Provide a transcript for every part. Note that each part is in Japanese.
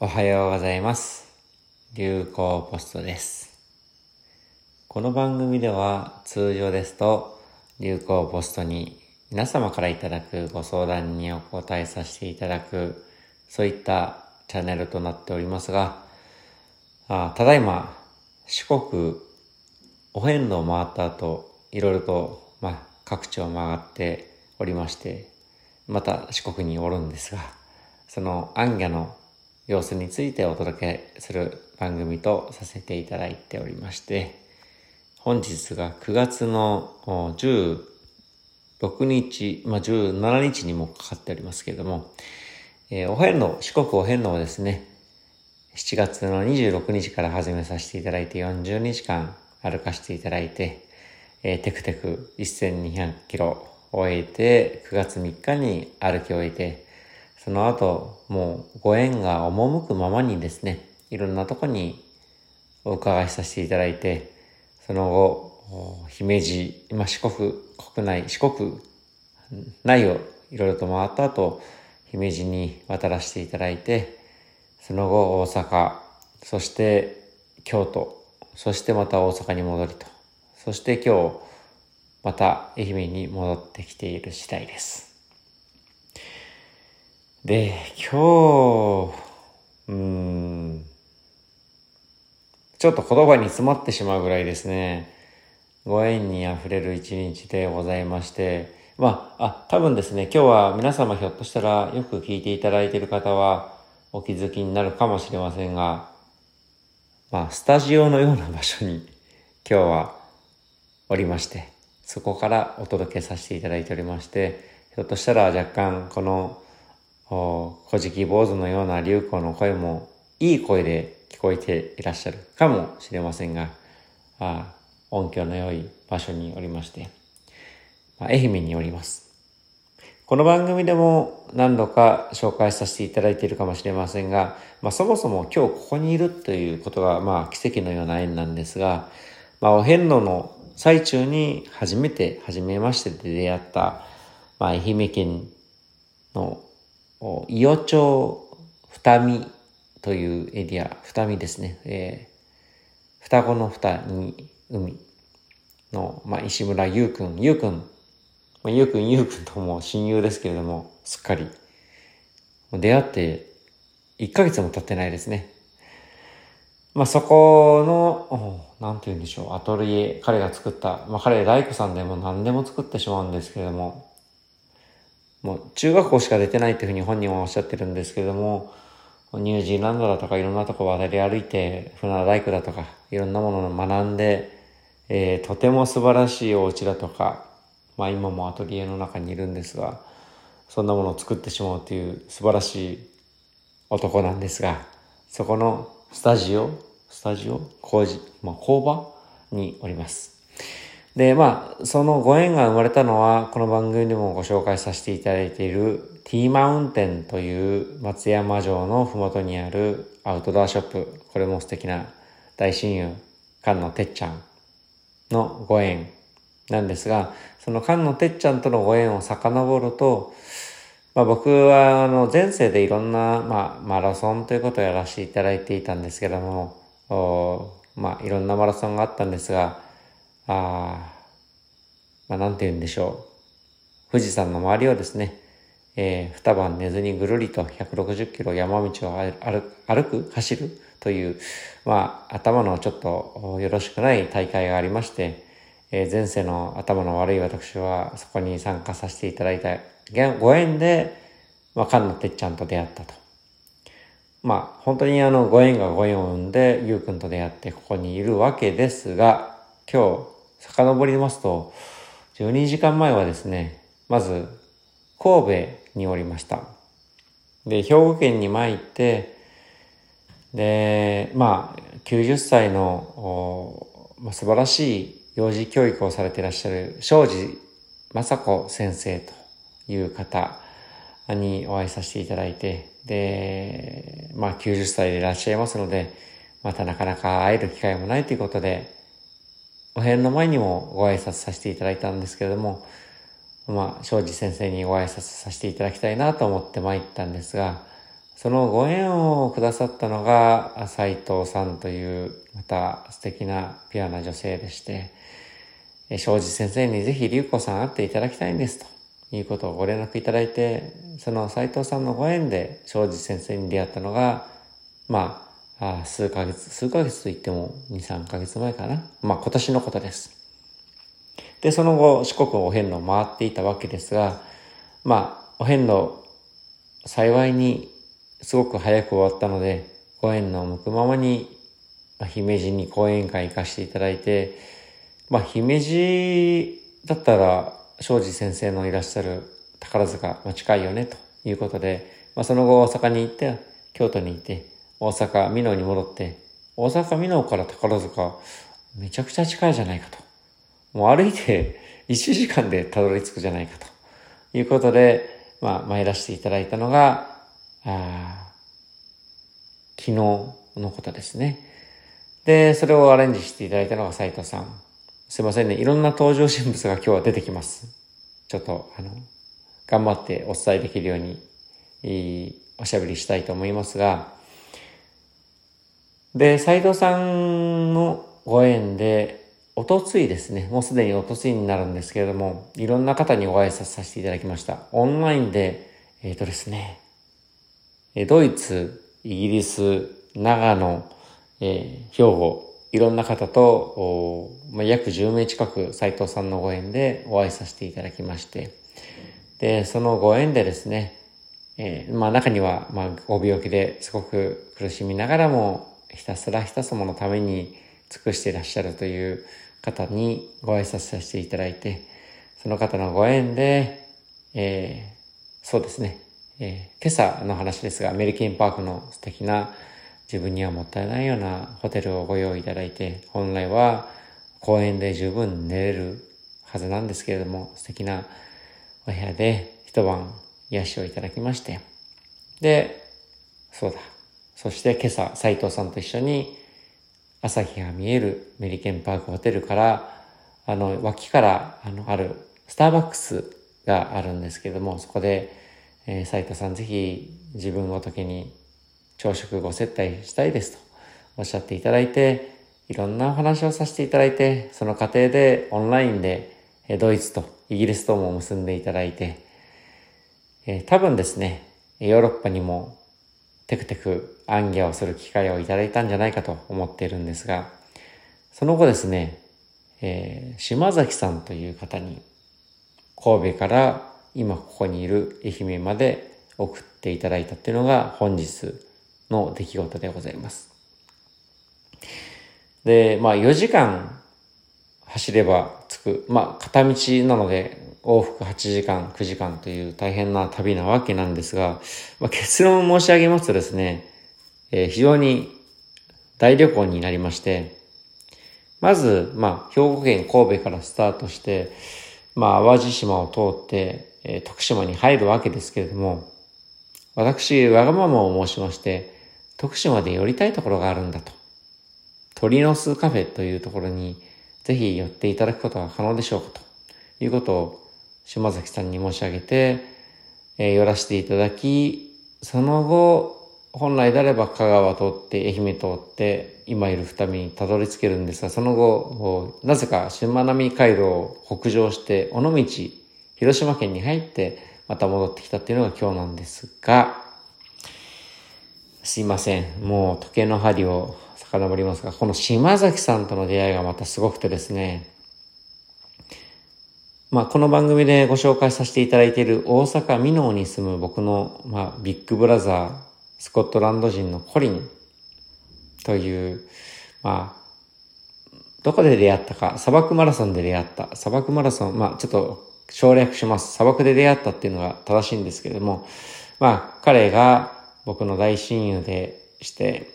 おはようございます。流行ポストです。この番組では通常ですと流行ポストに皆様からいただくご相談にお答えさせていただくそういったチャンネルとなっておりますが、あただいま四国お遍路を回った後、いろいろと、まあ、各地を回っておりまして、また四国におるんですが、その暗夜の様子についてお届けする番組とさせていただいておりまして、本日が9月の16日、まあ、17日にもかかっておりますけれども、えーお遍路、四国お遍路をですね、7月の26日から始めさせていただいて40日間歩かせていただいて、えーテクテク1200キロ終えて、9月3日に歩き終えて、その後、もうご縁が赴くままにですね、いろんなとこにお伺いさせていただいて、その後、姫路、今四国国内、四国内をいろいろと回った後、姫路に渡らせていただいて、その後大阪、そして京都、そしてまた大阪に戻りと、そして今日、また愛媛に戻ってきている次第です。で、今日、うーん、ちょっと言葉に詰まってしまうぐらいですね、ご縁にあふれる一日でございまして、まあ、あ、多分ですね、今日は皆様ひょっとしたらよく聞いていただいている方はお気づきになるかもしれませんが、まあ、スタジオのような場所に今日はおりまして、そこからお届けさせていただいておりまして、ひょっとしたら若干この、古事記坊主のような流行の声もいい声で聞こえていらっしゃるかもしれませんが、あ音響の良い場所におりまして、まあ、愛媛におります。この番組でも何度か紹介させていただいているかもしれませんが、まあ、そもそも今日ここにいるということが、まあ、奇跡のような縁なんですが、まあ、お遍路の最中に初めて、初めましてで出会った、まあ、愛媛県の伊予町二見というエリア、二見ですね。えー、双子の二に海の、まあ、石村優くん、優くん、まあ、ゆうくん、ゆうくんとも親友ですけれども、すっかり。出会って1ヶ月も経ってないですね。まあ、そこの、なんて言うんでしょう、アトリエ、彼が作った、まあ、彼大工さんでも何でも作ってしまうんですけれども、もう中学校しか出てないっていうふうに本人はおっしゃってるんですけれども、ニュージーランドだとかいろんなとこ渡り歩いて、船大工だとかいろんなものを学んで、えーとても素晴らしいお家だとか、まあ今もアトリエの中にいるんですが、そんなものを作ってしまうという素晴らしい男なんですが、そこのスタジオ、スタジオ工事、まあ工場におります。で、まあ、そのご縁が生まれたのは、この番組でもご紹介させていただいている T マウンテンという松山城のふもとにあるアウトドアショップ。これも素敵な大親友、菅野てっちゃんのご縁なんですが、その菅野てっちゃんとのご縁を遡ると、まあ僕はあの前世でいろんな、まあ、マラソンということをやらせていただいていたんですけども、まあいろんなマラソンがあったんですが、ああまあなんて言うんでしょう。富士山の周りをですね、えー、二晩寝ずにぐるりと160キロ山道を歩く、走るという、まあ頭のちょっとよろしくない大会がありまして、えー前世の頭の悪い私はそこに参加させていただいたご縁で、まあ、菅野てっちゃんと出会ったと。まあ、本当にあの、ご縁がご縁を生んで、ゆうくんと出会ってここにいるわけですが、今日、遡りますと、12時間前はですね、まず、神戸におりました。で、兵庫県に参って、で、まあ、90歳の、まあ、素晴らしい幼児教育をされていらっしゃる、庄司雅子先生という方にお会いさせていただいて、で、まあ90歳でいらっしゃいますので、またなかなか会える機会もないということで、お部屋の前にもご挨拶させていただいたんですけれども、まあ、庄司先生にご挨拶させていただきたいなと思って参ったんですが、そのご縁をくださったのが斉藤さんというまた素敵なピュアな女性でして、庄司先生にぜひ龍子さん会っていただきたいんですということをご連絡いただいて、その斉藤さんのご縁で庄司先生に出会ったのが、まあ、数ヶ月、数ヶ月と言っても2、3ヶ月前かな。まあ今年のことです。で、その後四国お遍路を回っていたわけですが、まあ、お遍路、幸いにすごく早く終わったので、ご縁の向くままに、まあ、姫路に講演会行かせていただいて、まあ、姫路だったら、庄司先生のいらっしゃる宝塚、ま、近いよね、ということで、まあ、その後大阪に行って、京都に行って、大阪、美濃に戻って、大阪、美濃から宝塚、めちゃくちゃ近いじゃないかと。もう歩いて 1時間でたどり着くじゃないかということで、まあ、参らせていただいたのが、あ昨日のことですね。で、それをアレンジしていただいたのが斉藤さん。すいませんね。いろんな登場人物が今日は出てきます。ちょっと、あの、頑張ってお伝えできるように、いいおしゃべりしたいと思いますが、で、斉藤さんのご縁で、おとついですね、もうすでにおとついになるんですけれども、いろんな方にご挨拶させていただきました。オンラインで、えっ、ー、とですね、ドイツ、イギリス、長野、えー、兵庫、いろんな方と、まあ、約10名近く斉藤さんのご縁でお会いさせていただきまして、で、そのご縁でですね、えー、まあ中には、まあご病気ですごく苦しみながらも、ひたすら人様のために尽くしていらっしゃるという方にご挨拶させていただいて、その方のご縁で、えー、そうですね、えー、今朝の話ですが、アメリケンパークの素敵な自分にはもったいないようなホテルをご用意いただいて、本来は公園で十分寝れるはずなんですけれども、素敵なお部屋で一晩癒しをいただきまして、で、そうだ。そして今朝、斉藤さんと一緒に朝日が見えるメリケンパークホテルから、あの、脇から、あの、ある、スターバックスがあるんですけども、そこで、えー、斉藤さんぜひ自分ごときに朝食ご接待したいですとおっしゃっていただいて、いろんなお話をさせていただいて、その過程でオンラインでドイツとイギリスとも結んでいただいて、えー、多分ですね、ヨーロッパにもテクテク暗記をする機会をいただいたんじゃないかと思っているんですが、その後ですね、えー、島崎さんという方に、神戸から今ここにいる愛媛まで送っていただいたっていうのが本日の出来事でございます。で、まあ4時間走れば着く。まあ片道なので往復8時間、9時間という大変な旅なわけなんですが、まあ、結論を申し上げますとですね、えー、非常に大旅行になりまして、まず、まあ、兵庫県神戸からスタートして、まあ、淡路島を通って、えー、徳島に入るわけですけれども、私、わがままを申しまして、徳島で寄りたいところがあるんだと。鳥の巣カフェというところに、ぜひ寄っていただくことは可能でしょうかということを島崎さんに申し上げて、えー、寄らせていただき、その後、本来であれば香川通って、愛媛通って、今いる二見にたどり着けるんですが、その後、なぜか島並海路を北上して、尾道、広島県に入って、また戻ってきたっていうのが今日なんですが、すいません。もう時計の針を遡りますが、この島崎さんとの出会いがまたすごくてですね、まあ、この番組でご紹介させていただいている大阪ミノーに住む僕の、まあ、ビッグブラザー、スコットランド人のコリンという、まあ、どこで出会ったか、砂漠マラソンで出会った。砂漠マラソン、まあ、ちょっと省略します。砂漠で出会ったっていうのが正しいんですけれども、まあ、彼が僕の大親友でして、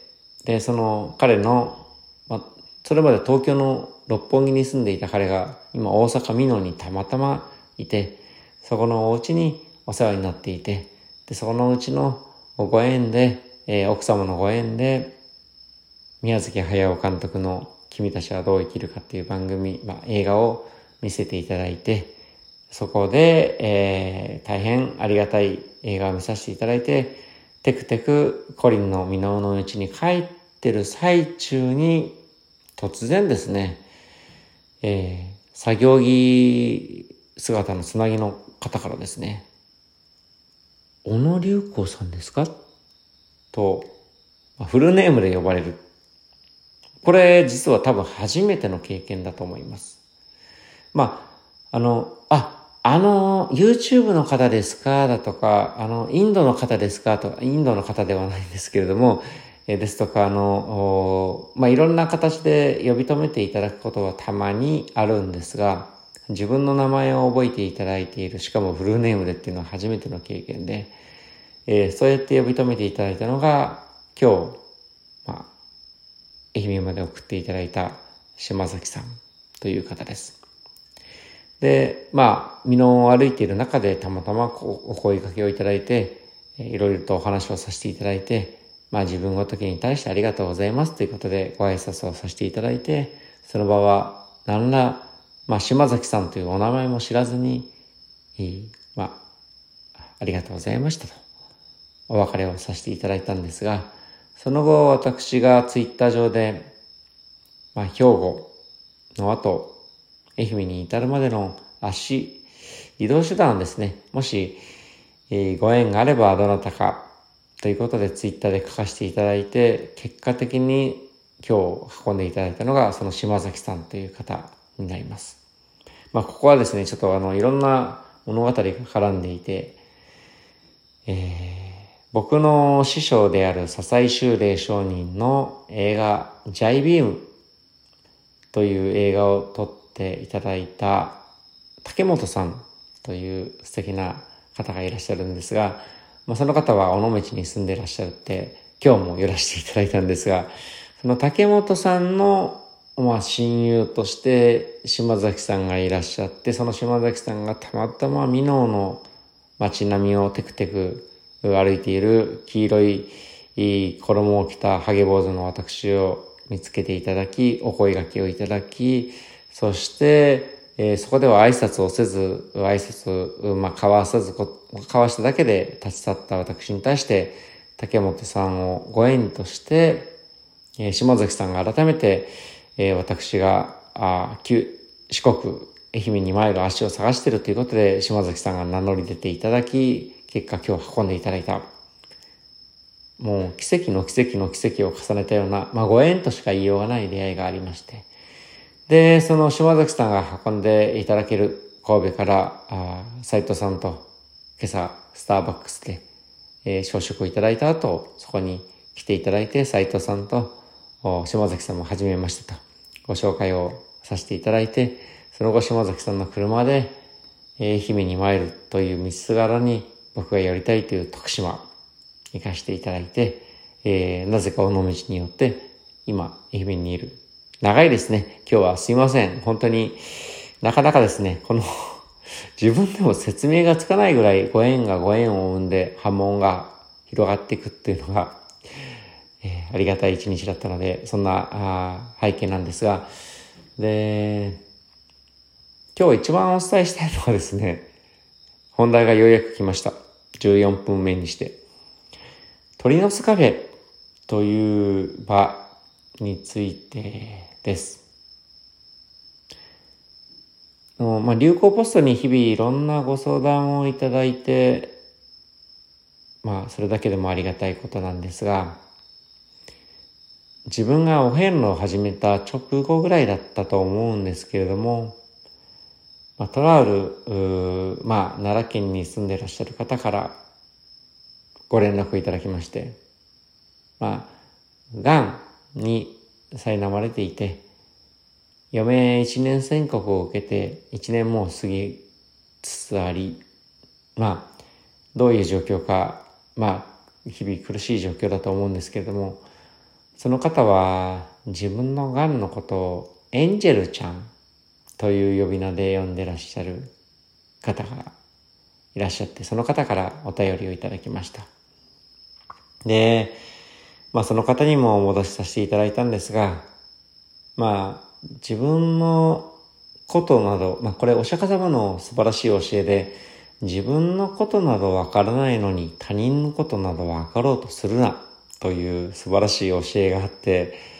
で、その彼の、まあ、それまで東京の六本木に住んでいた彼が今大阪美濃にたまたまいて、そこのお家にお世話になっていて、で、そこのうちのご縁で、えー、奥様のご縁で、宮崎駿監督の君たちはどう生きるかっていう番組、まあ、映画を見せていただいて、そこで、えー、大変ありがたい映画を見させていただいて、テクテクコリンの箕面のうちに帰ってる最中に、突然ですね、えー、作業着姿のつなぎの方からですね、小野隆光さんですか？と、フルネームで呼ばれる。これ実は多分初めての経験だと思います。まあ、あの、あ、あの、YouTube の方ですか？だとか、あの、インドの方ですか？とか、インドの方ではないんですけれども、えですとか、あの、まあ、いろんな形で呼び止めていただくことはたまにあるんですが、自分の名前を覚えていただいている、しかもフルネームでっていうのは初めての経験で、えー、そうやって呼び止めていただいたのが、今日、まあ、愛媛まで送っていただいた島崎さんという方です。で、まあ、美濃を歩いている中でたまたまお声掛けをいただいて、いろいろとお話をさせていただいて、まあ自分ごときに対してありがとうございますということでご挨拶をさせていただいて、その場は何ら、まあ島崎さんというお名前も知らずに、まあ、ありがとうございましたと、お別れをさせていただいたんですが、その後私がツイッター上で、まあ兵庫の後、愛媛に至るまでの足、移動手段ですね。もし、えー、ご縁があればどなたかということでツイッターで書かせていただいて、結果的に今日運んでいただいたのがその島崎さんという方になります。まあここはですね、ちょっとあのいろんな物語が絡んでいて、えー、僕の師匠である笹井修霊商人の映画ジャイビームという映画を撮っていただいた竹本さんという素敵な方がいらっしゃるんですが、まあ、その方は尾道に住んでいらっしゃるって今日も寄らせていただいたんですが、その竹本さんのまあ親友として島崎さんがいらっしゃって、その島崎さんがたまたま美濃の街並みをテクテク歩いている黄色い衣を着たハゲ坊主の私を見つけていただき、お声掛けをいただき、そして、えー、そこでは挨拶をせず、挨拶、まあ、交わさず、交わしただけで立ち去った私に対して、竹本さんをご縁として、えー、島崎さんが改めて、えー、私が、あ旧四国、愛媛に参る足を探しているということで、島崎さんが名乗り出ていただき、結果今日運んでいただいた。もう奇跡の奇跡の奇跡を重ねたような、まあご縁としか言いようがない出会いがありまして、で、その島崎さんが運んでいただける神戸から斎藤さんと今朝スターバックスで、えー、朝食をいただいた後、そこに来ていただいて斎藤さんと島崎さんも初めましてとご紹介をさせていただいて、その後島崎さんの車で、愛媛に参るという道すがらに僕がやりたいという徳島行かせていただいて、えー、なぜか尾道によって今愛媛にいる長いですね。今日はすいません。本当になかなかですね、この 自分でも説明がつかないぐらいご縁がご縁を生んで波紋が広がっていくっていうのが、えー、ありがたい一日だったので、そんなあ背景なんですが、で、今日一番お伝えしたいのはですね、本題がようやく来ました。14分目にして。鳥の巣カフェという場についてです。まあ、流行ポストに日々いろんなご相談をいただいて、まあ、それだけでもありがたいことなんですが、自分がお遍路を始めた直後ぐらいだったと思うんですけれども、まあ、トラウル、まあ、奈良県に住んでいらっしゃる方からご連絡いただきまして、まあ、がんに苛まれていて、余命一年宣告を受けて一年も過ぎつつあり、まあ、どういう状況か、まあ、日々苦しい状況だと思うんですけれども、その方は自分の癌のことをエンジェルちゃんという呼び名で呼んでらっしゃる方がいらっしゃって、その方からお便りをいただきました。で、まあその方にもお戻しさせていただいたんですが、まあ自分のことなど、まあこれお釈迦様の素晴らしい教えで、自分のことなどわからないのに他人のことなどわかろうとするなという素晴らしい教えがあって、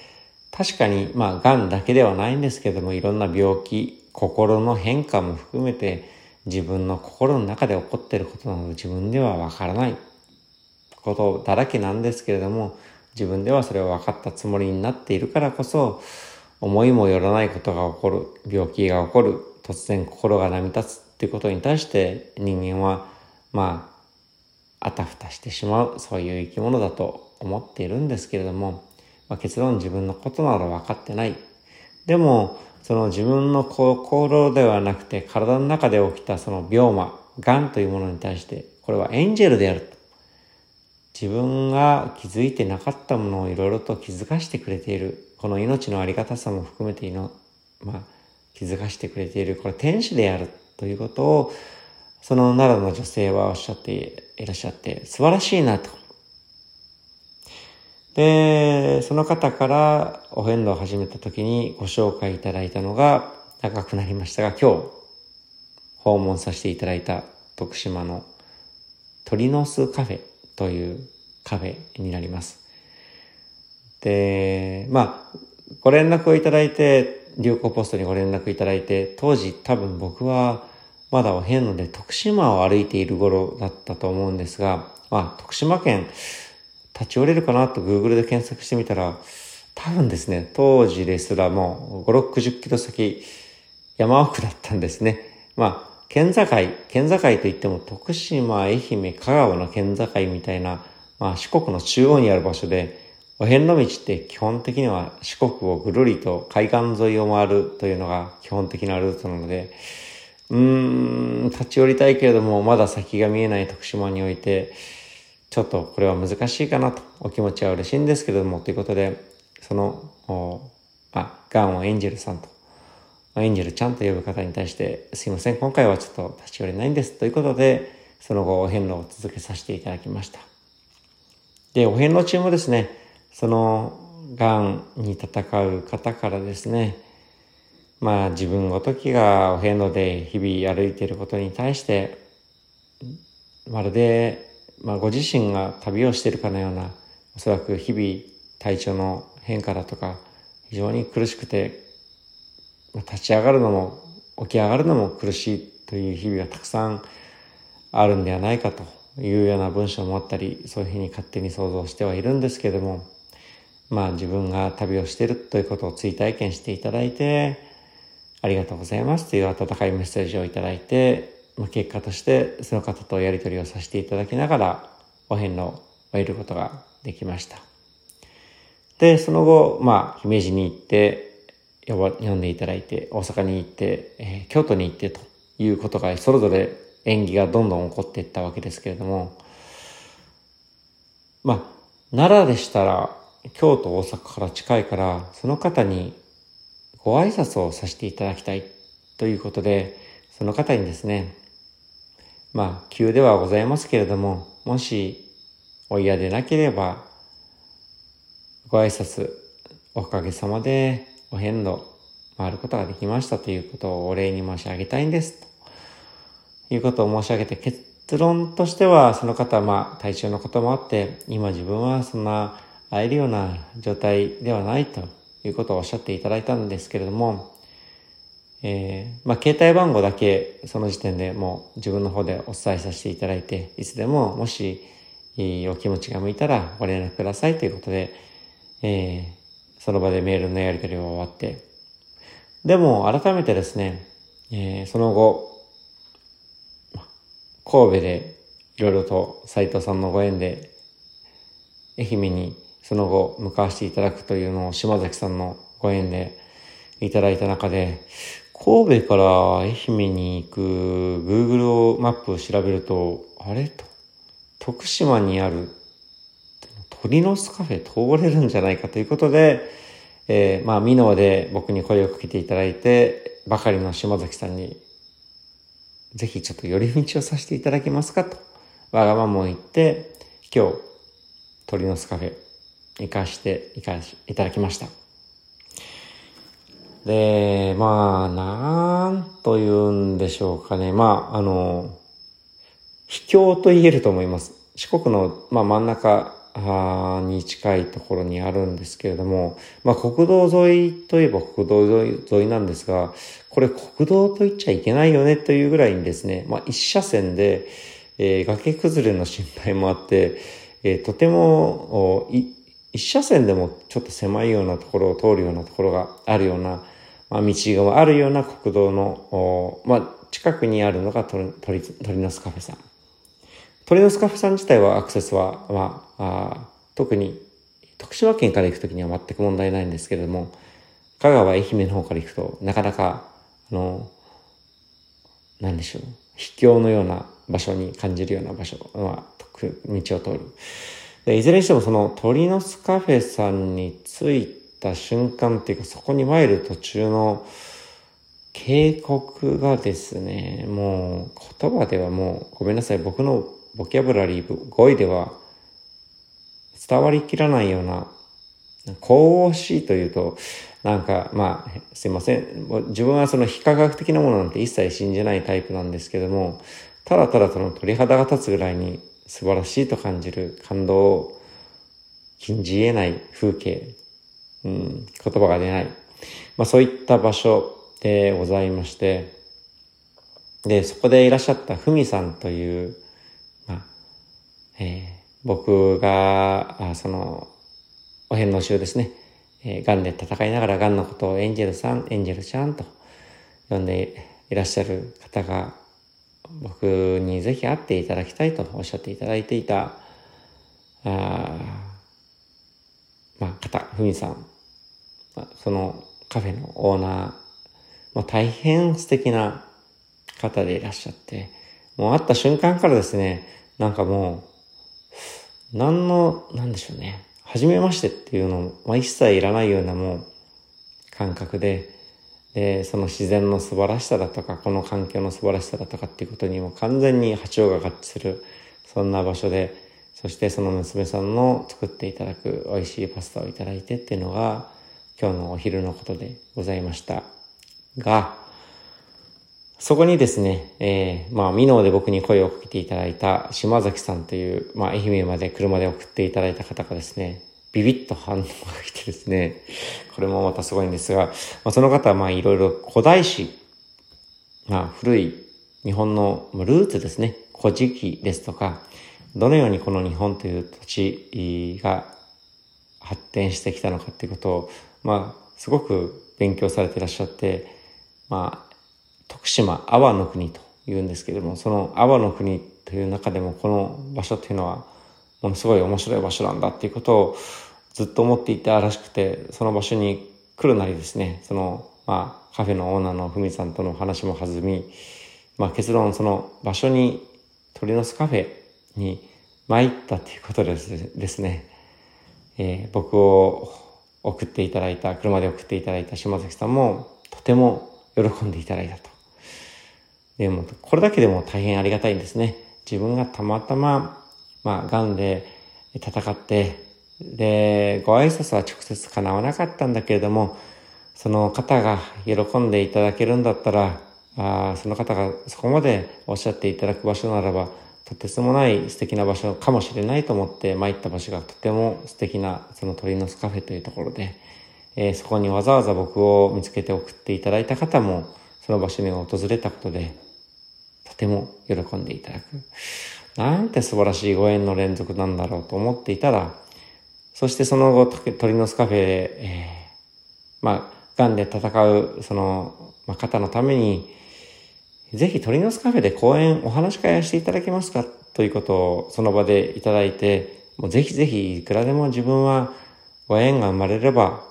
確かに、まあ、癌だけではないんですけども、いろんな病気、心の変化も含めて、自分の心の中で起こっていることなど自分ではわからない。ことだらけなんですけれども、自分ではそれを分かったつもりになっているからこそ、思いもよらないことが起こる、病気が起こる、突然心が波立つっていうことに対して人間は、まあ、あたふたしてしまう、そういう生き物だと思っているんですけれども、まあ、結論自分のことなど分かってない。でも、その自分の心ではなくて体の中で起きたその病魔、癌というものに対して、これはエンジェルであると。自分が気づいてなかったものをいろいろと気づかしてくれている。この命のありがたさも含めての、まあ、気づかしてくれている。これ天使であるということを、その奈良の女性はおっしゃっていらっしゃって、素晴らしいなと。で、その方からお遍路を始めた時にご紹介いただいたのが長くなりましたが、今日訪問させていただいた徳島の鳥の巣カフェというカフェになります。で、まあ、ご連絡をいただいて、流行ポストにご連絡いただいて、当時多分僕はまだお遍路で徳島を歩いている頃だったと思うんですが、まあ、徳島県、立ち寄れるかなと Google で検索してみたら、多分ですね、当時ですらもう5、60キロ先、山奥だったんですね。まあ、県境、県境といっても徳島、愛媛、香川の県境みたいな、まあ四国の中央にある場所で、お遍路道って基本的には四国をぐるりと海岸沿いを回るというのが基本的なルートなので、うーん、立ち寄りたいけれども、まだ先が見えない徳島において、ちょっとこれは難しいかなと、お気持ちは嬉しいんですけれども、ということで、その、あ、ガンをエンジェルさんと、エンジェルちゃんと呼ぶ方に対して、すいません、今回はちょっと立ち寄れないんです。ということで、その後、お遍路を続けさせていただきました。で、お遍路中もですね、その、ガンに戦う方からですね、まあ自分ごときがお遍路で日々歩いていることに対して、まるでまあ、ご自身が旅をしているかのような、おそらく日々体調の変化だとか、非常に苦しくて、立ち上がるのも起き上がるのも苦しいという日々がたくさんあるんではないかというような文章もあったり、そういうふうに勝手に想像してはいるんですけれども、まあ自分が旅をしているということを追体験していただいて、ありがとうございますという温かいメッセージをいただいて、ま、結果としてその方とやり取りをさせていただきながらお遍路を終えることができました。で、その後、まあ、姫路に行って、呼ば、読んでいただいて、大阪に行って、えー、京都に行ってということが、それぞれ演技がどんどん起こっていったわけですけれども、まあ、奈良でしたら、京都、大阪から近いから、その方にご挨拶をさせていただきたいということで、その方にですね、まあ、急ではございますけれども、もしお嫌でなければ、ご挨拶、おかげさまでお遍路回ることができましたということをお礼に申し上げたいんです。ということを申し上げて、結論としては、その方はまあ、体調のこともあって、今自分はそんな会えるような状態ではないということをおっしゃっていただいたんですけれども、えー、まあ、携帯番号だけその時点でもう自分の方でお伝えさせていただいて、いつでももし、お気持ちが向いたらご連絡くださいということで、えー、その場でメールのやり取りが終わって、でも改めてですね、えー、その後、神戸でいろいろと斉藤さんのご縁で、愛媛にその後向かわせていただくというのを島崎さんのご縁でいただいた中で、神戸から愛媛に行く Google マップを調べると、あれ？と、徳島にある鳥の巣カフェ通れるんじゃないかということで、えー、まあ、ミノで僕に声をかけていただいて、ばかりの島崎さんに、ぜひちょっと寄り道をさせていただけますかと、わがままを言って、今日、鳥の巣カフェ、行かして、行かし、いただきました。で、まあ、なんと言うんでしょうかね。まあ、あの、秘境と言えると思います。四国の、まあ、真ん中に近いところにあるんですけれども、まあ、国道沿いといえば国道沿いなんですが、これ国道と言っちゃいけないよねというぐらいにですね、まあ、一車線で、えー、崖崩れの心配もあって、えー、とても一車線でもちょっと狭いようなところを通るようなところがあるような、まあ、道があるような国道の、まあ、近くにあるのが鳥鳥鳥の巣カフェさん。鳥の巣カフェさん自体はアクセスは、まあ、あ特に徳島県から行くときには全く問題ないんですけれども、香川、愛媛の方から行くと、なかなか、あの、なんでしょう、秘境のような場所に感じるような場所、まあ、道を通る。でいずれにしてもその鳥の巣カフェさんに着いた瞬間っていうか、そこに参る途中の警告がですね、もう言葉ではもうごめんなさい、僕のボキャブラリー語彙では伝わりきらないような、神々しいというと、なんか、まあ、すいません。自分はその非科学的なものなんて一切信じないタイプなんですけども、ただただその鳥肌が立つぐらいに素晴らしいと感じる感動を禁じ得ない風景、うん、言葉が出ない。まあそういった場所でございまして、で、そこでいらっしゃったふみさんという、まあ、えー、僕が、あその、お遍路中ですね、えー、癌で戦いながら癌のことをエンジェルさん、エンジェルちゃんと呼んでいらっしゃる方が、僕にぜひ会っていただきたいとおっしゃっていただいていた、あまあ、方、ふみさん、そのカフェのオーナー、まあ、大変素敵な方でいらっしゃって、もう会った瞬間からですね、なんかもう、何の、なんでしょうね、初めましてっていうのもまあ、一切いらないようなもう感覚で、で、その自然の素晴らしさだとか、この環境の素晴らしさだとかっていうことにも完全に波長が合致する、そんな場所で、そしてその娘さんの作っていただく美味しいパスタをいただいてっていうのが、今日のお昼のことでございました。が、そこにですね、えー、まあ、ミノーで僕に声をかけていただいた島崎さんという、まあ、愛媛まで車で送っていただいた方がですね、ビビッと反応が来てですね、これもまたすごいんですが、まあ、その方はまあいろいろ古代史、まあ古い日本のルーツですね、古事記ですとか、どのようにこの日本という土地が発展してきたのかっていうことを、まあすごく勉強されていらっしゃって、まあ徳島阿波の国というんですけれども、その阿波の国という中でもこの場所っていうのはものすごい面白い場所なんだっていうことをずっと思っていたらしくて、その場所に来るなりですね、その、まあ、カフェのオーナーのふみさんとの話も弾み、まあ、結論、その場所に、鳥の巣カフェに参ったっていうことですですね、えー、僕を送っていただいた、車で送っていただいた島崎さんも、とても喜んでいただいたと。でも、これだけでも大変ありがたいんですね。自分がたまたままあ、癌で戦って、で、ご挨拶は直接叶わなかったんだけれども、その方が喜んでいただけるんだったら、あその方がそこまでおっしゃっていただく場所ならば、とてつもない素敵な場所かもしれないと思って参った場所がとても素敵なその鳥の巣カフェというところで、えー、そこにわざわざ僕を見つけて送っていただいた方もその場所に訪れたことでとても喜んでいただく。なんて素晴らしいご縁の連続なんだろうと思っていたら、そしてその後、鳥の巣カフェで、えー、まあ、癌で戦う、その、まあ、方のために、ぜひ鳥の巣カフェで講演、お話し会をしていただけますかということをその場でいただいて、もうぜひぜひいくらでも自分はご縁が生まれれば、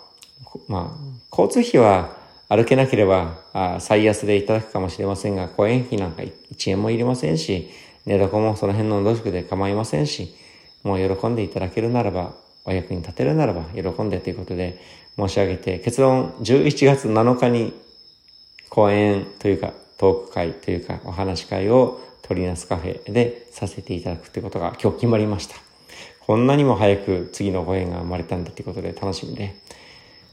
まあ、交通費は歩けなければあ最安でいただくかもしれませんが、講演費なんか1円もいりませんし、寝床もその辺の土宿で構いませんし、もう喜んでいただけるならば、お役に立てるならば喜んでということで申し上げて、結論11月7日に講演というかトーク会というかお話会を鳥ナスカフェでさせていただくということが今日決まりました。こんなにも早く次のご縁が生まれたんだということで楽しみで。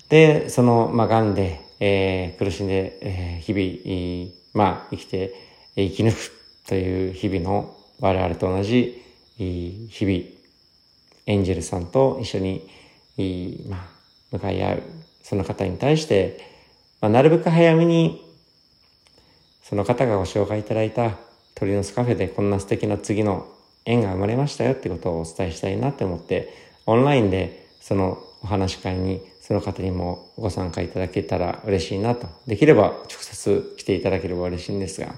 で、その、まあ、癌で、えー、苦しんで、えー、日々、まあ、生きて、生き抜くという日々の我々と同じ日々エンジェルさんと一緒に、まあ、向かい合うその方に対して、ま、なるべく早めにその方がご紹介いただいた鳥の巣カフェでこんな素敵な次の縁が生まれましたよってことをお伝えしたいなって思ってオンラインでそのお話し会にその方にもご参加いただけたら嬉しいなと。できれば直接来ていただければ嬉しいんですが、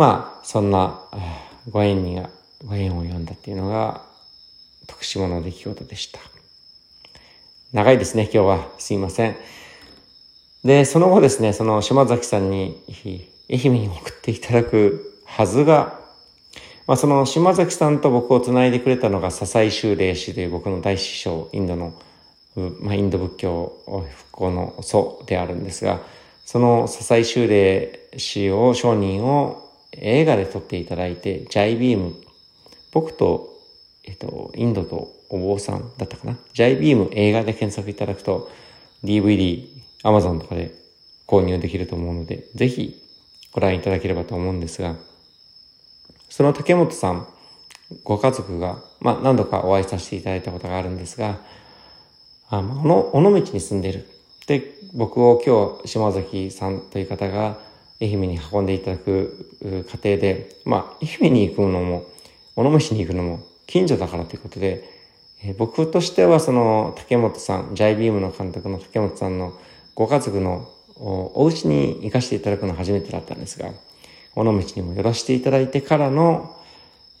まあ、そんなご縁にが、ご縁を読んだっていうのが徳島の出来事でした。長いですね、今日は。すいません。で、その後ですね、その島崎さんに愛媛に送っていただくはずが、まあ、その島崎さんと僕をつないでくれたのが笹井修霊師という僕の大師匠、インドの、まあ、インド仏教復興の祖であるんですが、その笹井修霊師を、商人を映画で撮っていただいて、ジャイビーム、僕とえっと、インドとお坊さんだったかな？ジャイビーム映画で検索いただくと DVD、Amazon とかで購入できると思うので、ぜひご覧いただければと思うんですが、その竹本さん、ご家族が、まあ何度かお会いさせていただいたことがあるんですが、あまあ、尾道に住んでいる。で、僕を今日島崎さんという方が愛媛に運んでいただく過程で、まあ愛媛に行くのも、尾道に行くのも近所だからということで、えー、僕としてはその竹本さん、ジャイビームの監督の竹本さんのご家族のお家に行かせていただくのは初めてだったんですが、尾道にも寄らせていただいてからの、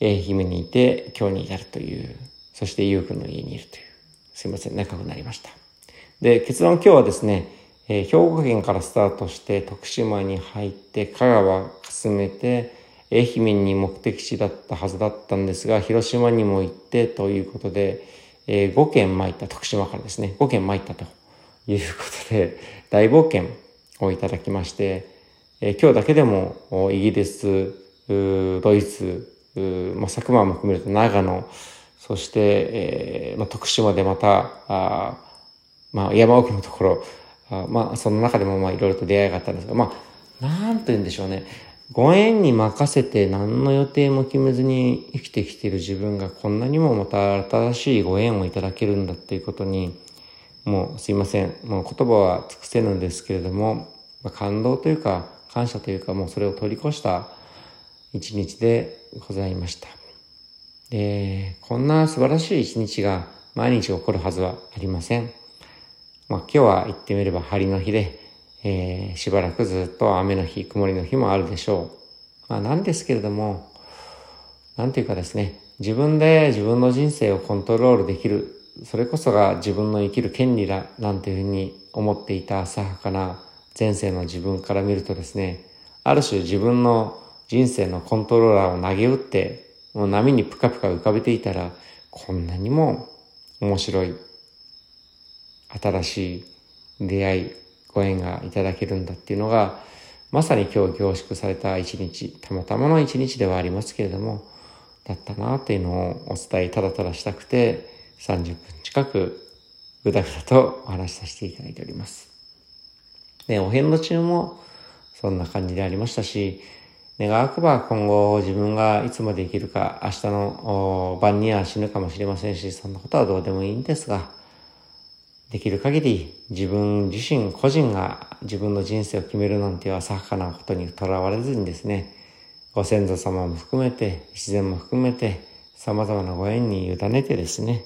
えー、姫にいて今日に至るという、そしてゆうくんの家にいるという、すいません、仲良くなりました。で、結論今日はですね、えー、兵庫県からスタートして徳島に入って香川かすめて愛媛に目的地だったはずだったんですが、広島にも行ってということで、えー、5県参った、徳島からですね、5県参ったと。いうことで、大冒険をいただきまして、えー、今日だけでもイギリス、ドイツ、まあ、佐久間も含めると長野、そして、えーまあ、徳島でまた、あまあ、山奥のところ、あまあ、その中でもまあいろいろと出会いがあったんですが、まあ、なんと言うんでしょうね。ご縁に任せて何の予定も決めずに生きてきている自分がこんなにもまた新しいご縁をいただけるんだっていうことに、もうすいません。もう言葉は尽くせるんですけれども、まあ、感動というか感謝というかもうそれを通り越した一日でございました。で、こんな素晴らしい一日が毎日起こるはずはありません。まあ今日は言ってみれば晴の日で、えー、しばらくずっと雨の日、曇りの日もあるでしょう。まあなんですけれども、なんていうかですね、自分で自分の人生をコントロールできる、それこそが自分の生きる権利だ、なんていうふうに思っていた浅はかな前世の自分から見るとですね、ある種自分の人生のコントローラーを投げ打って、もう波にぷかぷか浮かべていたら、こんなにも面白い、新しい出会い、ご縁がいただけるんだっていうのが、まさに今日凝縮された一日、たまたまの一日ではありますけれども、だったなっていうのをお伝えただただしたくて、30分近くぐだぐだとお話しさせていただいております。で、お遍路中もそんな感じでありましたし、願わくば今後自分がいつまで生きるか、明日の晩には死ぬかもしれませんし、そんなことはどうでもいいんですが、できる限り自分自身個人が自分の人生を決めるなんていう浅はかなことにとらわれずにですね、ご先祖様も含めて、自然も含めて、様々なご縁に委ねてですね、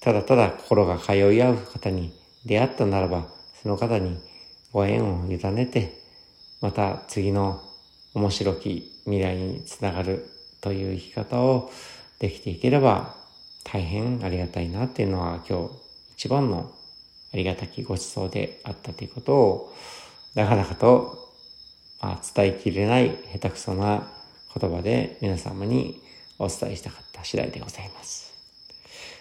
ただただ心が通い合う方に出会ったならば、その方にご縁を委ねて、また次の面白き未来につながるという生き方をできていければ大変ありがたいなっていうのは今日一番のありがたきご馳走であったということを、なかなかと、まあ、伝えきれない下手くそな言葉で皆様にお伝えしたかった次第でございます。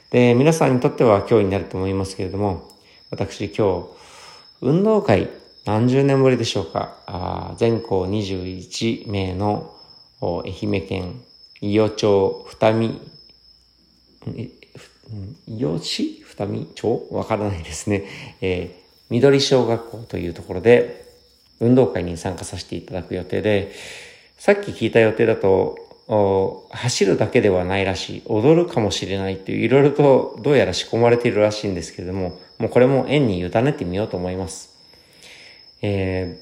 で、皆さんにとっては今日になると思いますけれども、私今日、運動会何十年ぶりでしょうか、あ全校21名の愛媛県伊予町二見え伊予市？二見町？わからないですね。えー、緑小学校というところで運動会に参加させていただく予定で、さっき聞いた予定だと、走るだけではないらしい。踊るかもしれないっていう、いろいろとどうやら仕込まれているらしいんですけれども、もうこれも縁に委ねてみようと思います。え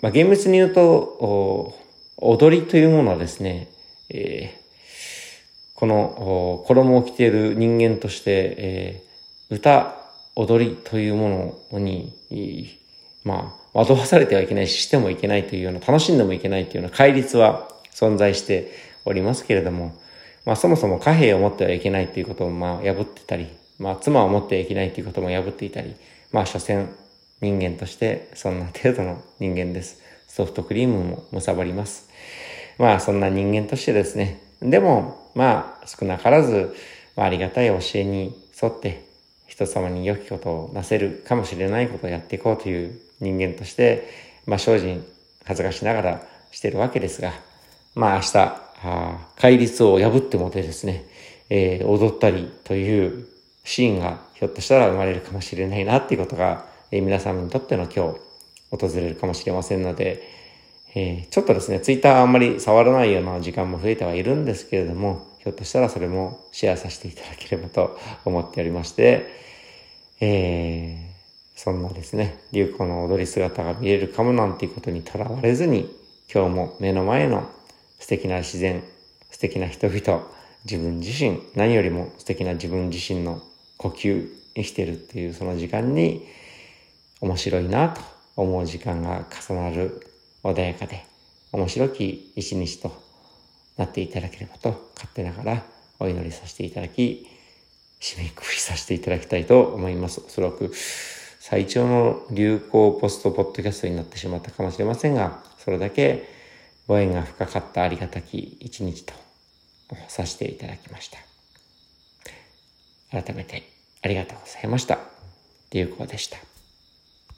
ー、まあ、厳密に言うと、踊りというものはですね、えー、この衣を着ている人間として、えー、歌、踊りというものに、まあ、惑わされてはいけないし、してもいけないというような、楽しんでもいけないというような戒律は存在しておりますけれども、まあそもそも貨幣を持ってはいけないということをまあ破ってたり、まあ妻を持ってはいけないということも破っていたり、まあ所詮人間としてそんな程度の人間です。ソフトクリームも貪ります。まあそんな人間としてですね。でも、まあ少なからず、まあ、ありがたい教えに沿って人様に良きことをなせるかもしれないことをやっていこうという人間として、まあ精進恥ずかしながらしてるわけですが、まあ明日、あ戒律を破ってもてですね、えー、踊ったりというシーンがひょっとしたら生まれるかもしれないなっていうことが、えー、皆さんにとっての今日訪れるかもしれませんので、えー、ちょっとですね、ツイッターあんまり触らないような時間も増えてはいるんですけれども、ひょっとしたらそれもシェアさせていただければと思っておりまして、えー、そんなですね、流行の踊り姿が見れるかもなんていうことにとらわれずに、今日も目の前の素敵な自然、素敵な人々、自分自身、何よりも素敵な自分自身の呼吸、生きてるっていうその時間に面白いなと思う時間が重なる穏やかで面白き一日となっていただければと勝手ながらお祈りさせていただき、締めくくりさせていただきたいと思います。おそらく最長の流行ポストポッドキャストになってしまったかもしれませんが、それだけご縁が深かったありがたき一日とさせていただきました。改めてありがとうございました。流行でした。